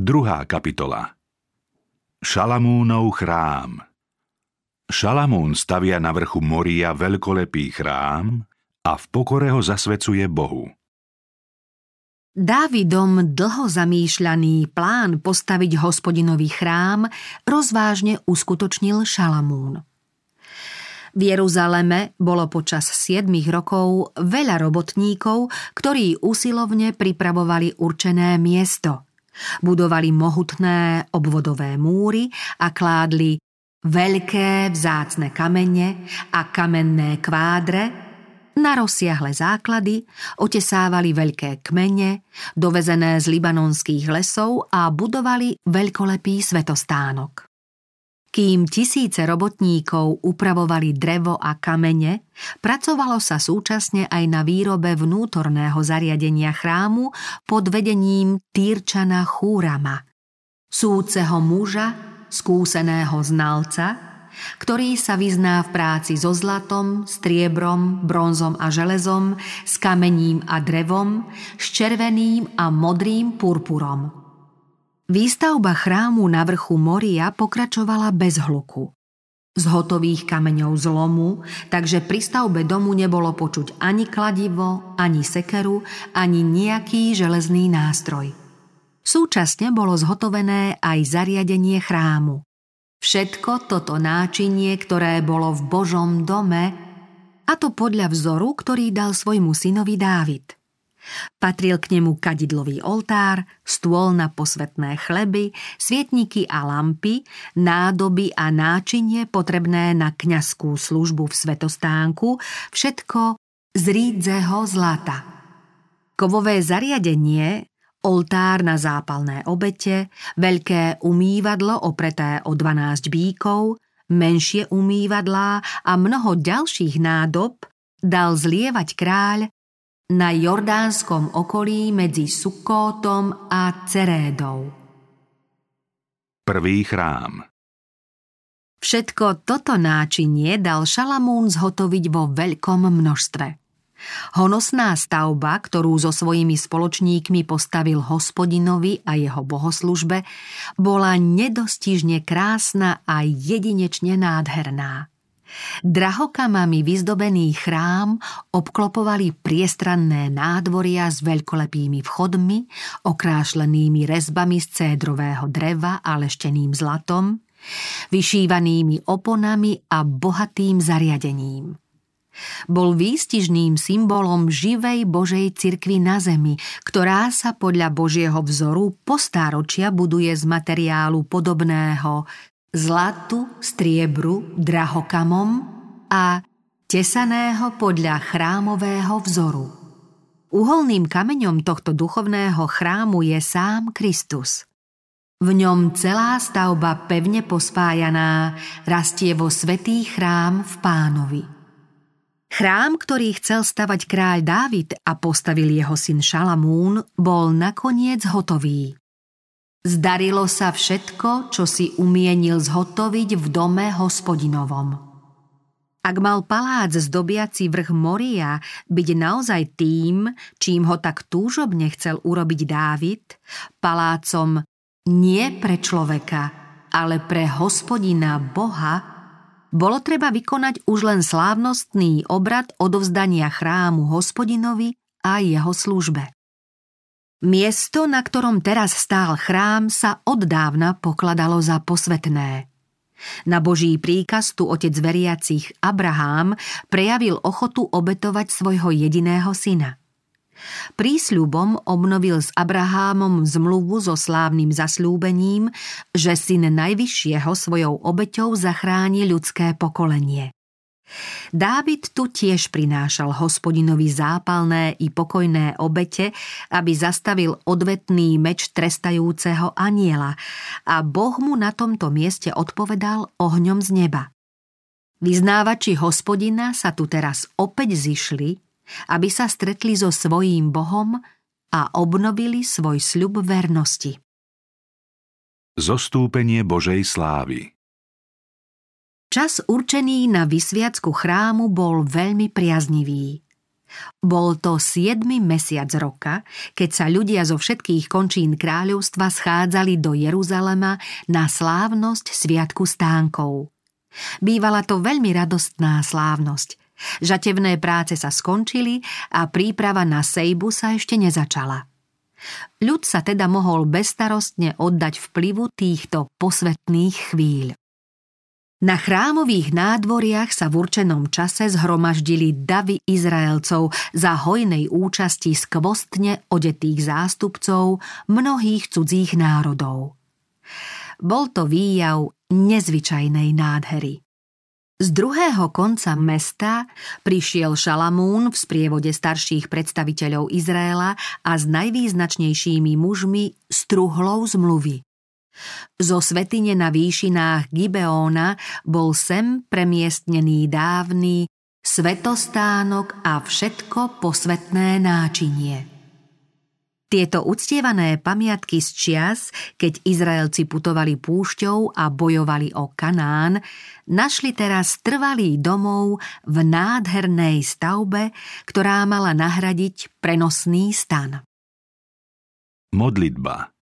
Druhá kapitola Šalamúnov chrám Šalamún stavia na vrchu Moria veľkolepý chrám a v pokore ho zasvecuje Bohu. Dávidom dlho zamýšľaný plán postaviť hospodinový chrám rozvážne uskutočnil Šalamún. V Jeruzaleme bolo počas 7 rokov veľa robotníkov, ktorí usilovne pripravovali určené miesto. Budovali mohutné obvodové múry a kládli veľké vzácne kamene a kamenné kvádre, na rozsiahle základy otesávali veľké kmene, dovezené z libanonských lesov a budovali veľkolepý svetostánok. Kým tisíce robotníkov upravovali drevo a kamene, pracovalo sa súčasne aj na výrobe vnútorného zariadenia chrámu pod vedením Týrčana Chúrama, súceho muža, skúseného znalca, ktorý sa vyzná v práci so zlatom, striebrom, bronzom a železom, s kamením a drevom, s červeným a modrým purpurom. Výstavba chrámu na vrchu Moria pokračovala bez hluku. Z hotových kameňov zlomu, takže pri stavbe domu nebolo počuť ani kladivo, ani sekeru, ani nejaký železný nástroj. Súčasne bolo zhotovené aj zariadenie chrámu. Všetko toto náčinie, ktoré bolo v Božom dome, a to podľa vzoru, ktorý dal svojmu synovi Dávid. Patril k nemu kadidlový oltár, stôl na posvetné chleby, svietniky a lampy, nádoby a náčinie potrebné na kňazskú službu v svetostánku, všetko z rídzeho zlata. Kovové zariadenie oltár na zápalné obete, veľké umývadlo opreté o 12 bíkov, menšie umývadlá a mnoho ďalších nádob dal zlievať kráľ na jordánskom okolí medzi Sukótom a Cerédou. Prvý chrám Všetko toto náčinie dal Šalamún zhotoviť vo veľkom množstve. Honosná stavba, ktorú so svojimi spoločníkmi postavil hospodinovi a jeho bohoslužbe, bola nedostižne krásna a jedinečne nádherná. Drahokamami vyzdobený chrám obklopovali priestranné nádvoria s veľkolepými vchodmi, okrášlenými rezbami z cédrového dreva a lešteným zlatom, vyšívanými oponami a bohatým zariadením. Bol výstižným symbolom živej Božej cirkvy na zemi, ktorá sa podľa Božieho vzoru postáročia buduje z materiálu podobného zlatu, striebru, drahokamom a tesaného podľa chrámového vzoru. Uholným kameňom tohto duchovného chrámu je sám Kristus. V ňom celá stavba pevne pospájaná rastie vo svetý chrám v pánovi. Chrám, ktorý chcel stavať kráľ Dávid a postavil jeho syn Šalamún, bol nakoniec hotový. Zdarilo sa všetko, čo si umienil zhotoviť v dome hospodinovom. Ak mal palác zdobiaci vrch Moria byť naozaj tým, čím ho tak túžobne chcel urobiť Dávid, palácom nie pre človeka, ale pre hospodina Boha, bolo treba vykonať už len slávnostný obrad odovzdania chrámu hospodinovi a jeho službe. Miesto, na ktorom teraz stál chrám, sa od dávna pokladalo za posvetné. Na Boží príkaz tu otec veriacich Abrahám prejavil ochotu obetovať svojho jediného syna. Prísľubom obnovil s Abrahámom zmluvu so slávnym zasľúbením, že syn Najvyššieho svojou obeťou zachráni ľudské pokolenie. Dávid tu tiež prinášal hospodinovi zápalné i pokojné obete, aby zastavil odvetný meč trestajúceho aniela a Boh mu na tomto mieste odpovedal ohňom z neba. Vyznávači hospodina sa tu teraz opäť zišli aby sa stretli so svojím Bohom a obnovili svoj sľub vernosti. Zostúpenie Božej slávy Čas určený na vysviacku chrámu bol veľmi priaznivý. Bol to siedmy mesiac roka, keď sa ľudia zo všetkých končín kráľovstva schádzali do Jeruzalema na slávnosť Sviatku stánkov. Bývala to veľmi radostná slávnosť. Žatevné práce sa skončili a príprava na sejbu sa ešte nezačala. Ľud sa teda mohol bezstarostne oddať vplyvu týchto posvetných chvíľ. Na chrámových nádvoriach sa v určenom čase zhromaždili davy Izraelcov za hojnej účasti skvostne odetých zástupcov mnohých cudzích národov. Bol to výjav nezvyčajnej nádhery. Z druhého konca mesta prišiel Šalamún v sprievode starších predstaviteľov Izraela a s najvýznačnejšími mužmi struhlou zmluvy. Zo svetine na výšinách Gibeóna bol sem premiestnený dávny svetostánok a všetko posvetné náčinie. Tieto uctievané pamiatky z čias, keď Izraelci putovali púšťou a bojovali o Kanán, našli teraz trvalý domov v nádhernej stavbe, ktorá mala nahradiť prenosný stan. Modlitba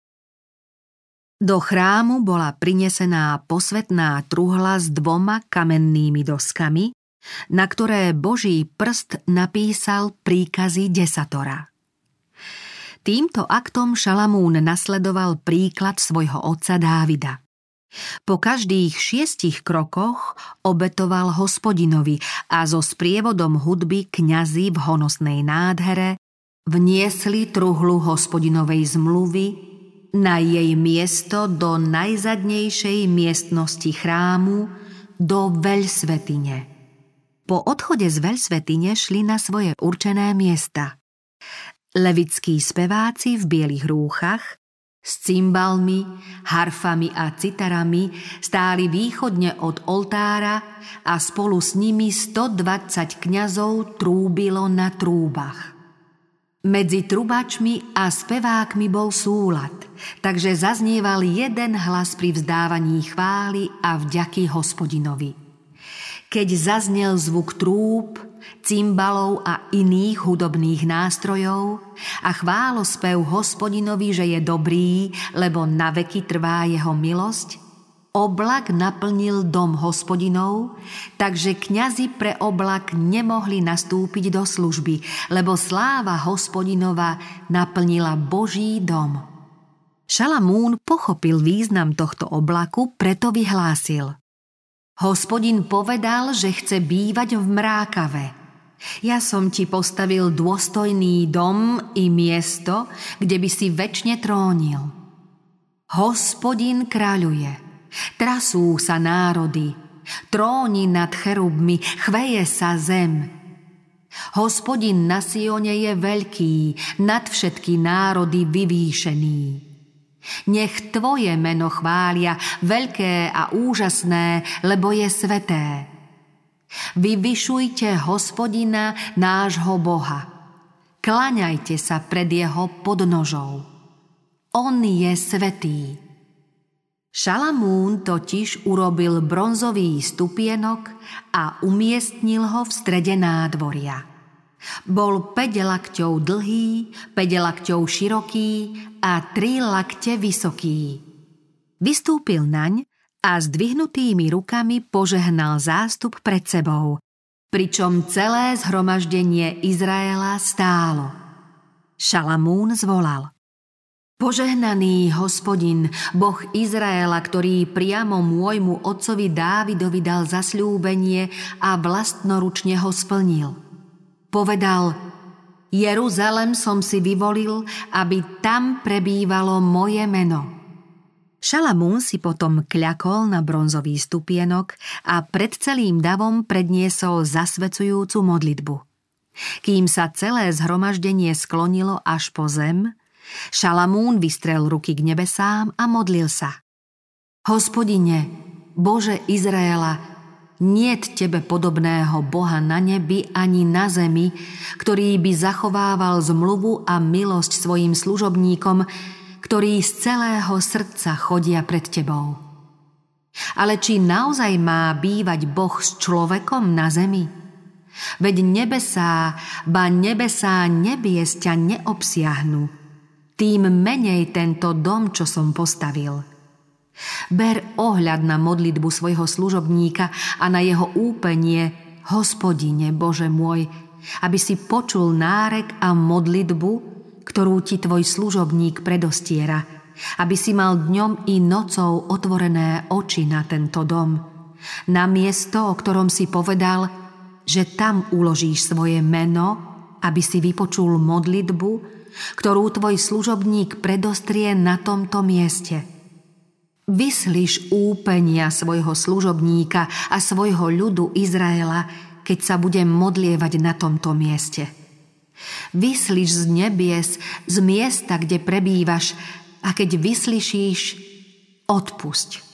do chrámu bola prinesená posvetná truhla s dvoma kamennými doskami, na ktoré Boží prst napísal príkazy desatora. Týmto aktom Šalamún nasledoval príklad svojho otca Dávida. Po každých šiestich krokoch obetoval hospodinovi a so sprievodom hudby kňazi v honosnej nádhere vniesli truhlu hospodinovej zmluvy na jej miesto do najzadnejšej miestnosti chrámu, do veľsvetine. Po odchode z veľsvetine šli na svoje určené miesta. Levickí speváci v bielých rúchach s cymbalmi, harfami a citarami stáli východne od oltára a spolu s nimi 120 kňazov trúbilo na trúbach. Medzi trubačmi a spevákmi bol súlad, takže zaznieval jeden hlas pri vzdávaní chvály a vďaky hospodinovi. Keď zaznel zvuk trúb, cymbalov a iných hudobných nástrojov a chválospev hospodinovi, že je dobrý, lebo na veky trvá jeho milosť, Oblak naplnil dom hospodinov, takže kňazi pre oblak nemohli nastúpiť do služby, lebo sláva hospodinova naplnila Boží dom. Šalamún pochopil význam tohto oblaku, preto vyhlásil. Hospodin povedal, že chce bývať v mrákave. Ja som ti postavil dôstojný dom i miesto, kde by si väčšine trónil. Hospodin kráľuje – Trasú sa národy, tróni nad cherubmi, chveje sa zem. Hospodin na Sione je veľký, nad všetky národy vyvýšený. Nech Tvoje meno chvália, veľké a úžasné, lebo je sveté. Vyvyšujte hospodina, nášho Boha. Klaňajte sa pred jeho podnožou. On je svetý. Šalamún totiž urobil bronzový stupienok a umiestnil ho v strede nádvoria. Bol 5 lakťov dlhý, 5 lakťov široký a 3 lakte vysoký. Vystúpil naň a s dvihnutými rukami požehnal zástup pred sebou, pričom celé zhromaždenie Izraela stálo. Šalamún zvolal – Požehnaný hospodin, Boh Izraela, ktorý priamo môjmu otcovi Dávidovi dal zasľúbenie a vlastnoručne ho splnil. Povedal, Jeruzalem som si vyvolil, aby tam prebývalo moje meno. Šalamún si potom kľakol na bronzový stupienok a pred celým davom predniesol zasvecujúcu modlitbu. Kým sa celé zhromaždenie sklonilo až po zem, Šalamún vystrel ruky k nebesám a modlil sa. Hospodine, Bože Izraela, niet tebe podobného Boha na nebi ani na zemi, ktorý by zachovával zmluvu a milosť svojim služobníkom, ktorí z celého srdca chodia pred tebou. Ale či naozaj má bývať Boh s človekom na zemi? Veď nebesá, ba nebesá nebies ťa neobsiahnu. Tým menej tento dom, čo som postavil. Ber ohľad na modlitbu svojho služobníka a na jeho úplnie, hospodine Bože môj, aby si počul nárek a modlitbu, ktorú ti tvoj služobník predostiera, aby si mal dňom i nocou otvorené oči na tento dom, na miesto, o ktorom si povedal, že tam uložíš svoje meno, aby si vypočul modlitbu, ktorú tvoj služobník predostrie na tomto mieste. Vyslíš úpenia svojho služobníka a svojho ľudu Izraela, keď sa budem modlievať na tomto mieste. Vyslíš z nebies, z miesta, kde prebývaš, a keď vyslyšíš, odpusť.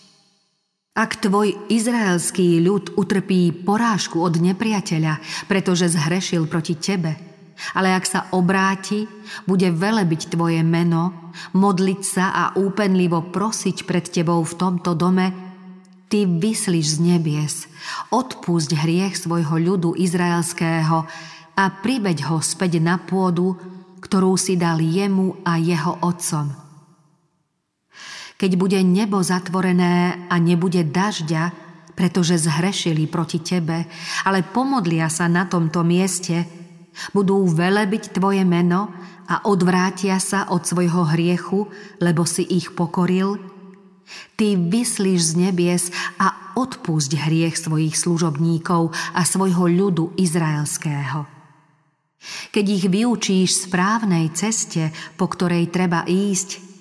Ak tvoj izraelský ľud utrpí porážku od nepriateľa, pretože zhrešil proti tebe, ale ak sa obráti, bude velebiť tvoje meno, modliť sa a úpenlivo prosiť pred tebou v tomto dome, ty vyslíš z nebies, odpúšť hriech svojho ľudu izraelského a pribeď ho späť na pôdu, ktorú si dal jemu a jeho otcom – keď bude nebo zatvorené a nebude dažďa, pretože zhrešili proti tebe, ale pomodlia sa na tomto mieste, budú velebiť tvoje meno a odvrátia sa od svojho hriechu, lebo si ich pokoril, ty vyslíš z nebies a odpúšť hriech svojich služobníkov a svojho ľudu izraelského. Keď ich vyučíš správnej ceste, po ktorej treba ísť,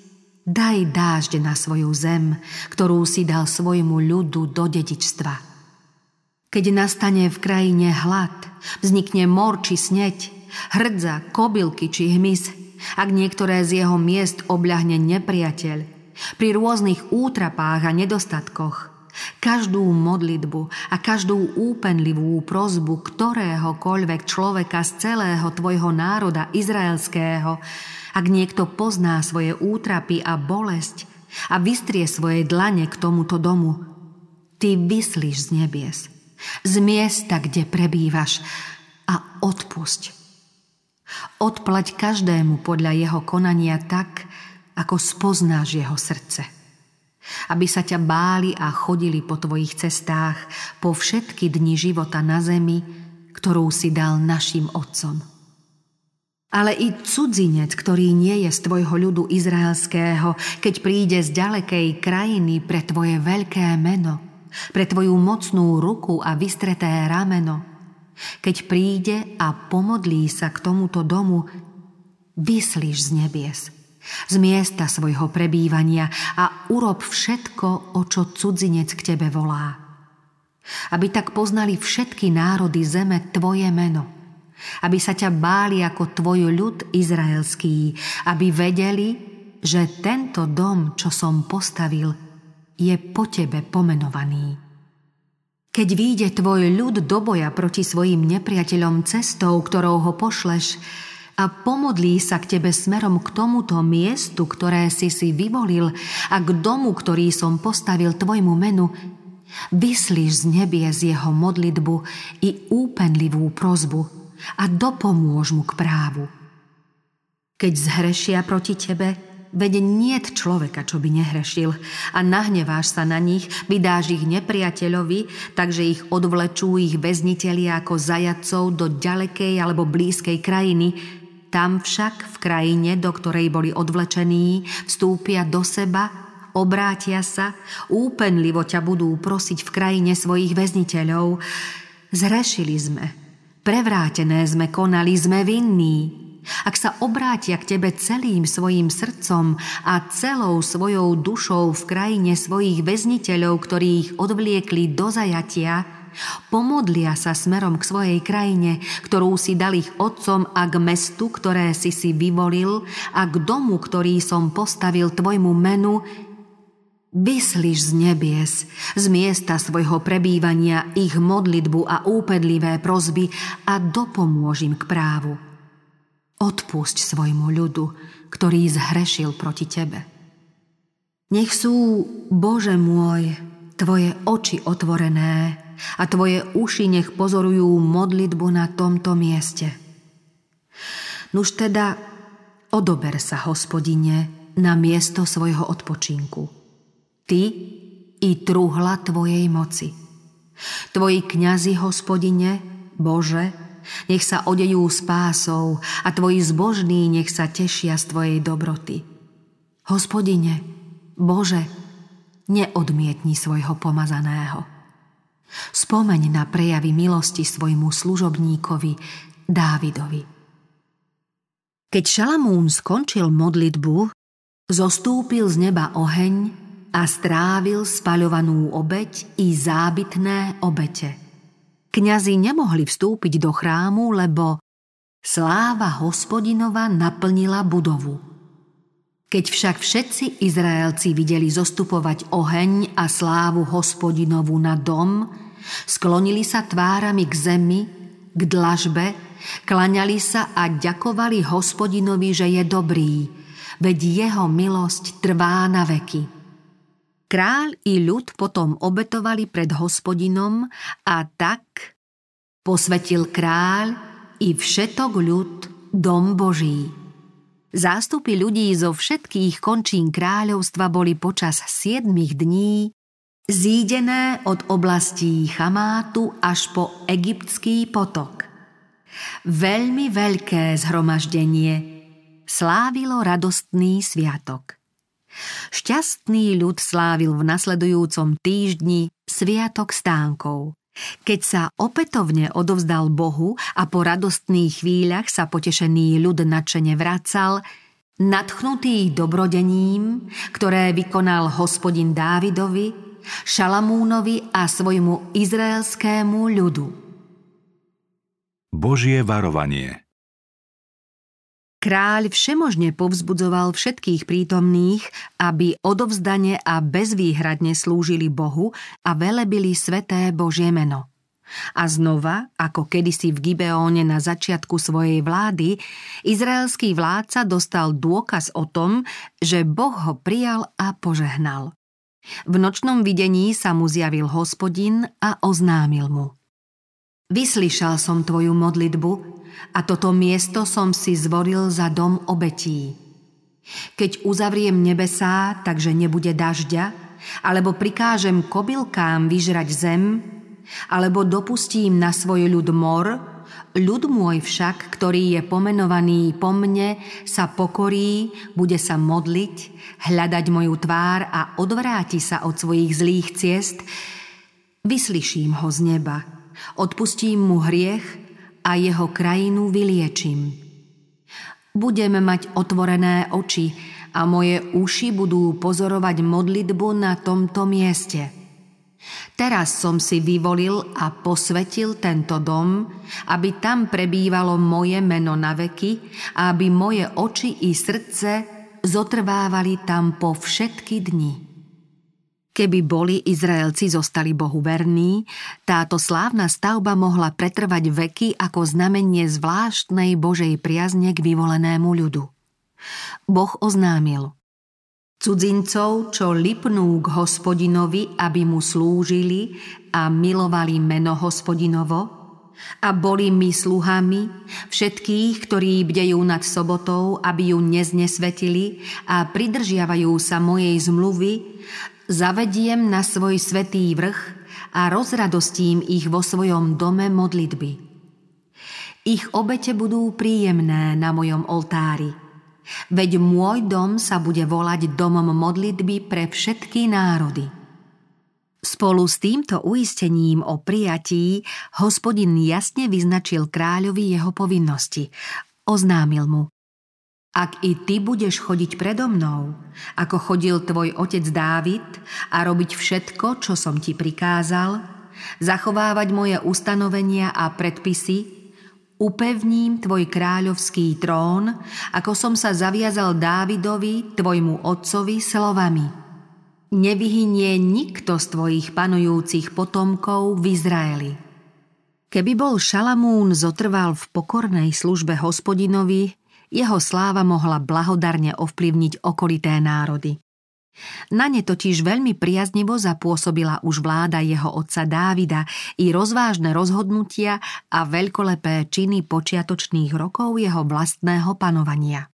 Daj dážď na svoju zem, ktorú si dal svojmu ľudu do dedičstva. Keď nastane v krajine hlad, vznikne mor či sneď, hrdza, kobylky či hmyz, ak niektoré z jeho miest obľahne nepriateľ, pri rôznych útrapách a nedostatkoch, každú modlitbu a každú úpenlivú prozbu ktoréhokoľvek človeka z celého tvojho národa izraelského ak niekto pozná svoje útrapy a bolesť a vystrie svoje dlane k tomuto domu, ty vyslíš z nebies, z miesta, kde prebývaš a odpusť. Odplať každému podľa jeho konania tak, ako spoznáš jeho srdce. Aby sa ťa báli a chodili po tvojich cestách po všetky dni života na zemi, ktorú si dal našim otcom ale i cudzinec, ktorý nie je z tvojho ľudu izraelského, keď príde z ďalekej krajiny pre tvoje veľké meno, pre tvoju mocnú ruku a vystreté rameno, keď príde a pomodlí sa k tomuto domu, vyslíš z nebies, z miesta svojho prebývania a urob všetko, o čo cudzinec k tebe volá. Aby tak poznali všetky národy zeme tvoje meno – aby sa ťa báli ako tvoj ľud izraelský, aby vedeli, že tento dom, čo som postavil, je po tebe pomenovaný. Keď vyjde tvoj ľud do boja proti svojim nepriateľom cestou, ktorou ho pošleš, a pomodlí sa k tebe smerom k tomuto miestu, ktoré si si vyvolil a k domu, ktorý som postavil tvojmu menu, vyslíš z nebie z jeho modlitbu i úpenlivú prozbu – a dopomôž mu k právu. Keď zhrešia proti tebe, veď niet človeka, čo by nehrešil a nahneváš sa na nich, vydáš ich nepriateľovi, takže ich odvlečú ich väzniteľi ako zajacov do ďalekej alebo blízkej krajiny, tam však v krajine, do ktorej boli odvlečení, vstúpia do seba, obrátia sa, úpenlivo ťa budú prosiť v krajine svojich väzniteľov. Zhrešili sme, Prevrátené sme konali, sme vinní. Ak sa obrátia k tebe celým svojim srdcom a celou svojou dušou v krajine svojich väzniteľov, ktorí ich odvliekli do zajatia, pomodlia sa smerom k svojej krajine, ktorú si dal ich otcom a k mestu, ktoré si si vyvolil a k domu, ktorý som postavil tvojmu menu, Vyslíš z nebies, z miesta svojho prebývania ich modlitbu a úpedlivé prozby a dopomôžim k právu. Odpusť svojmu ľudu, ktorý zhrešil proti tebe. Nech sú, Bože môj, tvoje oči otvorené a tvoje uši nech pozorujú modlitbu na tomto mieste. Nuž teda odober sa, hospodine, na miesto svojho odpočinku. Ty i truhla tvojej moci. Tvoji kňazi, hospodine, Bože, nech sa odejú spásou a tvoji zbožní nech sa tešia z tvojej dobroty. Hospodine, Bože, neodmietni svojho pomazaného. Spomeň na prejavy milosti svojmu služobníkovi Dávidovi. Keď Šalamún skončil modlitbu, zostúpil z neba oheň a strávil spaľovanú obeď i zábytné obete. Kňazi nemohli vstúpiť do chrámu, lebo sláva hospodinova naplnila budovu. Keď však všetci Izraelci videli zostupovať oheň a slávu hospodinovu na dom, sklonili sa tvárami k zemi, k dlažbe, klaňali sa a ďakovali hospodinovi, že je dobrý, veď jeho milosť trvá na veky. Kráľ i ľud potom obetovali pred hospodinom a tak posvetil kráľ i všetok ľud dom Boží. Zástupy ľudí zo všetkých končín kráľovstva boli počas siedmých dní zídené od oblastí Chamátu až po egyptský potok. Veľmi veľké zhromaždenie slávilo radostný sviatok. Šťastný ľud slávil v nasledujúcom týždni Sviatok stánkov. Keď sa opätovne odovzdal Bohu a po radostných chvíľach sa potešený ľud nadšene vracal, nadchnutý dobrodením, ktoré vykonal hospodin Dávidovi, Šalamúnovi a svojmu izraelskému ľudu. Božie varovanie Kráľ všemožne povzbudzoval všetkých prítomných, aby odovzdane a bezvýhradne slúžili Bohu a velebili sveté Božie meno. A znova, ako kedysi v Gibeóne na začiatku svojej vlády, izraelský vládca dostal dôkaz o tom, že Boh ho prijal a požehnal. V nočnom videní sa mu zjavil hospodin a oznámil mu. Vyslyšal som tvoju modlitbu a toto miesto som si zvoril za dom obetí. Keď uzavriem nebesá, takže nebude dažďa, alebo prikážem kobylkám vyžrať zem, alebo dopustím na svoj ľud mor, ľud môj však, ktorý je pomenovaný po mne, sa pokorí, bude sa modliť, hľadať moju tvár a odvráti sa od svojich zlých ciest, vyslyším ho z neba, odpustím mu hriech a jeho krajinu vyliečím. Budem mať otvorené oči a moje uši budú pozorovať modlitbu na tomto mieste. Teraz som si vyvolil a posvetil tento dom, aby tam prebývalo moje meno na veky a aby moje oči i srdce zotrvávali tam po všetky dni. Keby boli Izraelci zostali Bohu verní, táto slávna stavba mohla pretrvať veky ako znamenie zvláštnej Božej priazne k vyvolenému ľudu. Boh oznámil Cudzincov, čo lipnú k hospodinovi, aby mu slúžili a milovali meno hospodinovo, a boli mi sluhami všetkých, ktorí bdejú nad sobotou, aby ju neznesvetili a pridržiavajú sa mojej zmluvy, zavediem na svoj svetý vrch a rozradostím ich vo svojom dome modlitby. Ich obete budú príjemné na mojom oltári, veď môj dom sa bude volať domom modlitby pre všetky národy. Spolu s týmto uistením o prijatí hospodin jasne vyznačil kráľovi jeho povinnosti. Oznámil mu – ak i ty budeš chodiť predo mnou, ako chodil tvoj otec Dávid a robiť všetko, čo som ti prikázal, zachovávať moje ustanovenia a predpisy, upevním tvoj kráľovský trón, ako som sa zaviazal Dávidovi, tvojmu otcovi, slovami. Nevyhynie nikto z tvojich panujúcich potomkov v Izraeli. Keby bol Šalamún zotrval v pokornej službe hospodinovi, jeho sláva mohla blahodarne ovplyvniť okolité národy. Na ne totiž veľmi priaznivo zapôsobila už vláda jeho otca Dávida i rozvážne rozhodnutia a veľkolepé činy počiatočných rokov jeho vlastného panovania.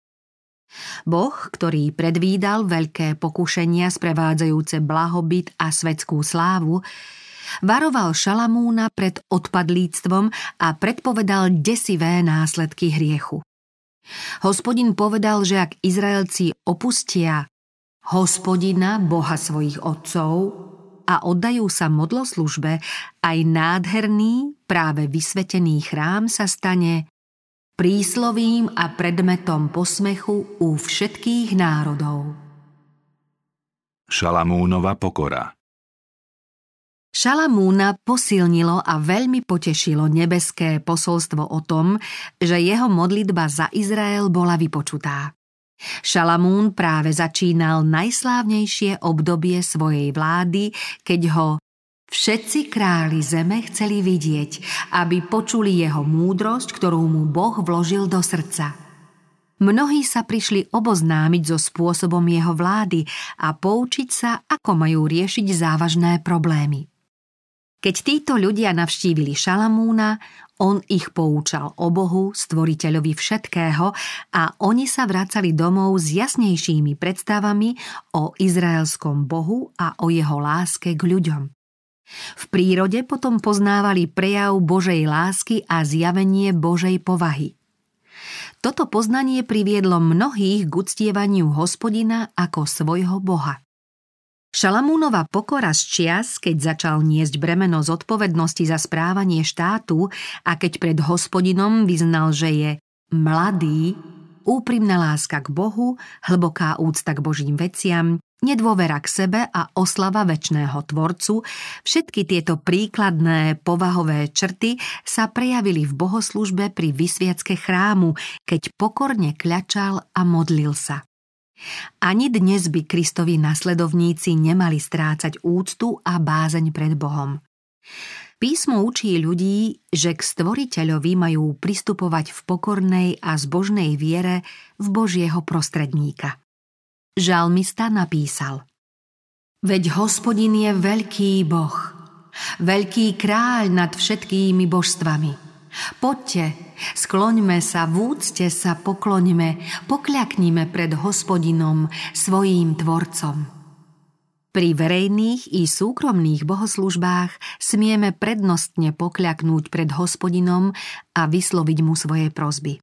Boh, ktorý predvídal veľké pokušenia sprevádzajúce blahobyt a svetskú slávu, varoval Šalamúna pred odpadlíctvom a predpovedal desivé následky hriechu. Hospodin povedal, že ak Izraelci opustia hospodina, boha svojich otcov a oddajú sa modloslužbe, aj nádherný, práve vysvetený chrám sa stane príslovím a predmetom posmechu u všetkých národov. Šalamúnova pokora Šalamúna posilnilo a veľmi potešilo nebeské posolstvo o tom, že jeho modlitba za Izrael bola vypočutá. Šalamún práve začínal najslávnejšie obdobie svojej vlády, keď ho Všetci králi zeme chceli vidieť, aby počuli jeho múdrosť, ktorú mu Boh vložil do srdca. Mnohí sa prišli oboznámiť so spôsobom jeho vlády a poučiť sa, ako majú riešiť závažné problémy. Keď títo ľudia navštívili Šalamúna, on ich poučal o Bohu, stvoriteľovi všetkého a oni sa vracali domov s jasnejšími predstavami o izraelskom Bohu a o jeho láske k ľuďom. V prírode potom poznávali prejav Božej lásky a zjavenie Božej povahy. Toto poznanie priviedlo mnohých k uctievaniu hospodina ako svojho boha. Šalamúnova pokora z čias, keď začal niesť bremeno zodpovednosti za správanie štátu a keď pred hospodinom vyznal, že je mladý, úprimná láska k Bohu, hlboká úcta k Božím veciam, nedôvera k sebe a oslava väčšného tvorcu, všetky tieto príkladné povahové črty sa prejavili v bohoslužbe pri vysviacke chrámu, keď pokorne kľačal a modlil sa. Ani dnes by Kristovi nasledovníci nemali strácať úctu a bázeň pred Bohom. Písmo učí ľudí, že k stvoriteľovi majú pristupovať v pokornej a zbožnej viere v Božieho prostredníka. Žalmista napísal Veď hospodin je veľký boh, veľký kráľ nad všetkými božstvami. Poďte, skloňme sa, v úcte sa pokloňme, pokľaknime pred hospodinom, svojím tvorcom. Pri verejných i súkromných bohoslužbách smieme prednostne pokľaknúť pred hospodinom a vysloviť mu svoje prozby.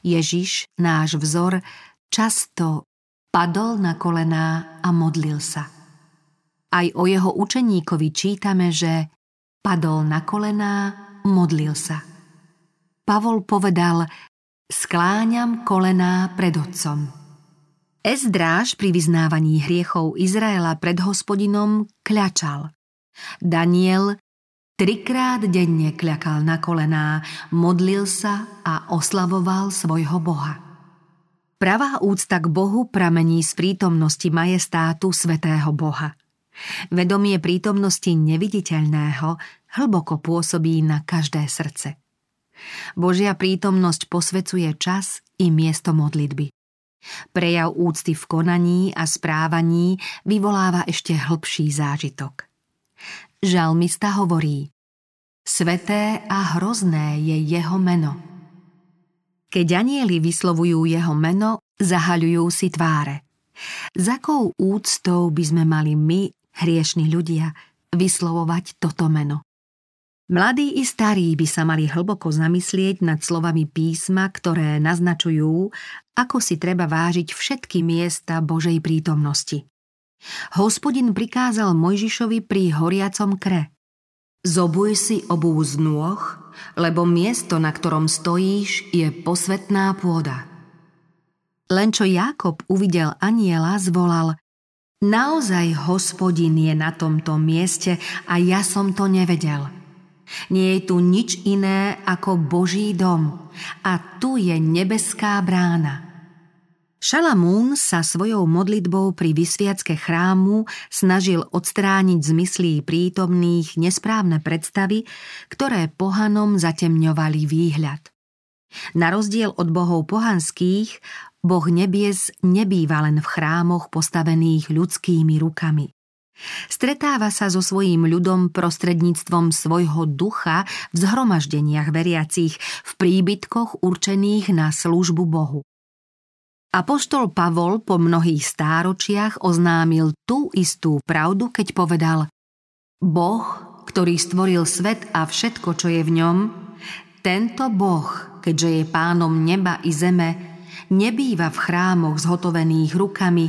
Ježiš, náš vzor, často padol na kolená a modlil sa. Aj o jeho učeníkovi čítame, že padol na kolená, modlil sa. Pavol povedal, skláňam kolená pred otcom. Ezdráž pri vyznávaní hriechov Izraela pred hospodinom kľačal. Daniel trikrát denne kľakal na kolená, modlil sa a oslavoval svojho Boha. Pravá úcta k Bohu pramení z prítomnosti majestátu svetého Boha. Vedomie prítomnosti neviditeľného hlboko pôsobí na každé srdce. Božia prítomnosť posvecuje čas i miesto modlitby. Prejav úcty v konaní a správaní vyvoláva ešte hlbší zážitok. Žalmista hovorí Sveté a hrozné je jeho meno. Keď anieli vyslovujú jeho meno, zahaľujú si tváre. Za akou úctou by sme mali my, hriešni ľudia, vyslovovať toto meno? Mladí i starí by sa mali hlboko zamyslieť nad slovami písma, ktoré naznačujú, ako si treba vážiť všetky miesta Božej prítomnosti. Hospodin prikázal Mojžišovi pri horiacom kre. Zobuj si obú z nôh, lebo miesto, na ktorom stojíš, je posvetná pôda. Len čo Jakob uvidel aniela, zvolal Naozaj hospodin je na tomto mieste a ja som to nevedel – nie je tu nič iné ako Boží dom a tu je nebeská brána. Šalamún sa svojou modlitbou pri vysviacke chrámu snažil odstrániť z myslí prítomných nesprávne predstavy, ktoré pohanom zatemňovali výhľad. Na rozdiel od bohov pohanských, Boh nebies nebýva len v chrámoch postavených ľudskými rukami. Stretáva sa so svojím ľudom prostredníctvom svojho ducha v zhromaždeniach veriacich, v príbytkoch určených na službu Bohu. Apoštol Pavol po mnohých stáročiach oznámil tú istú pravdu, keď povedal Boh, ktorý stvoril svet a všetko, čo je v ňom, tento Boh, keďže je pánom neba i zeme, nebýva v chrámoch zhotovených rukami,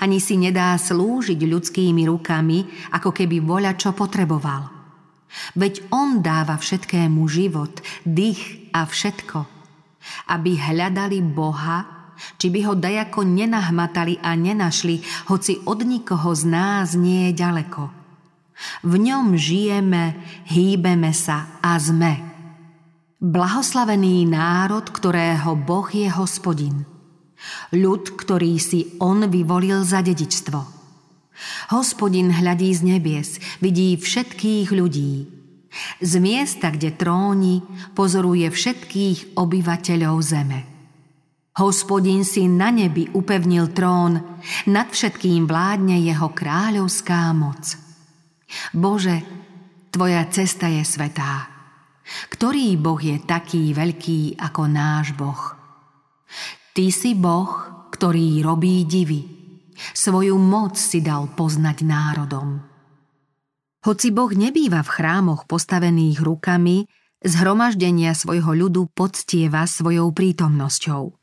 ani si nedá slúžiť ľudskými rukami, ako keby voľa čo potreboval. Veď on dáva všetkému život, dých a všetko. Aby hľadali Boha, či by ho dajako nenahmatali a nenašli, hoci od nikoho z nás nie je ďaleko. V ňom žijeme, hýbeme sa a sme. Blahoslavený národ, ktorého Boh je hospodin. Ľud, ktorý si on vyvolil za dedičstvo. Hospodin hľadí z nebies, vidí všetkých ľudí. Z miesta, kde tróni, pozoruje všetkých obyvateľov zeme. Hospodin si na nebi upevnil trón, nad všetkým vládne jeho kráľovská moc. Bože, Tvoja cesta je svetá. Ktorý Boh je taký veľký ako náš Boh? Ty si Boh, ktorý robí divy. Svoju moc si dal poznať národom. Hoci Boh nebýva v chrámoch postavených rukami, zhromaždenia svojho ľudu poctieva svojou prítomnosťou.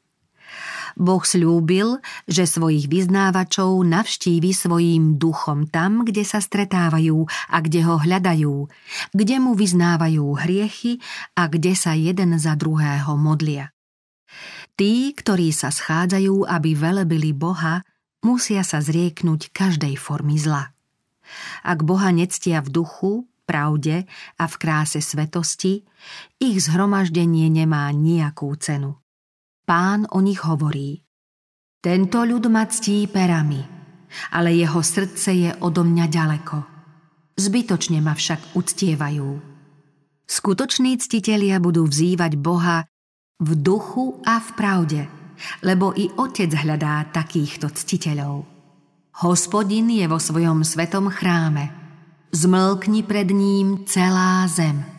Boh slúbil, že svojich vyznávačov navštívi svojím duchom tam, kde sa stretávajú a kde ho hľadajú, kde mu vyznávajú hriechy a kde sa jeden za druhého modlia. Tí, ktorí sa schádzajú, aby velebili Boha, musia sa zrieknúť každej formy zla. Ak Boha nectia v duchu, pravde a v kráse svetosti, ich zhromaždenie nemá nejakú cenu. Pán o nich hovorí. Tento ľud ma ctí perami, ale jeho srdce je odo mňa ďaleko. Zbytočne ma však uctievajú. Skutoční ctitelia budú vzývať Boha v duchu a v pravde, lebo i Otec hľadá takýchto ctiteľov. Hospodin je vo svojom svetom chráme. Zmlkni pred ním celá zem.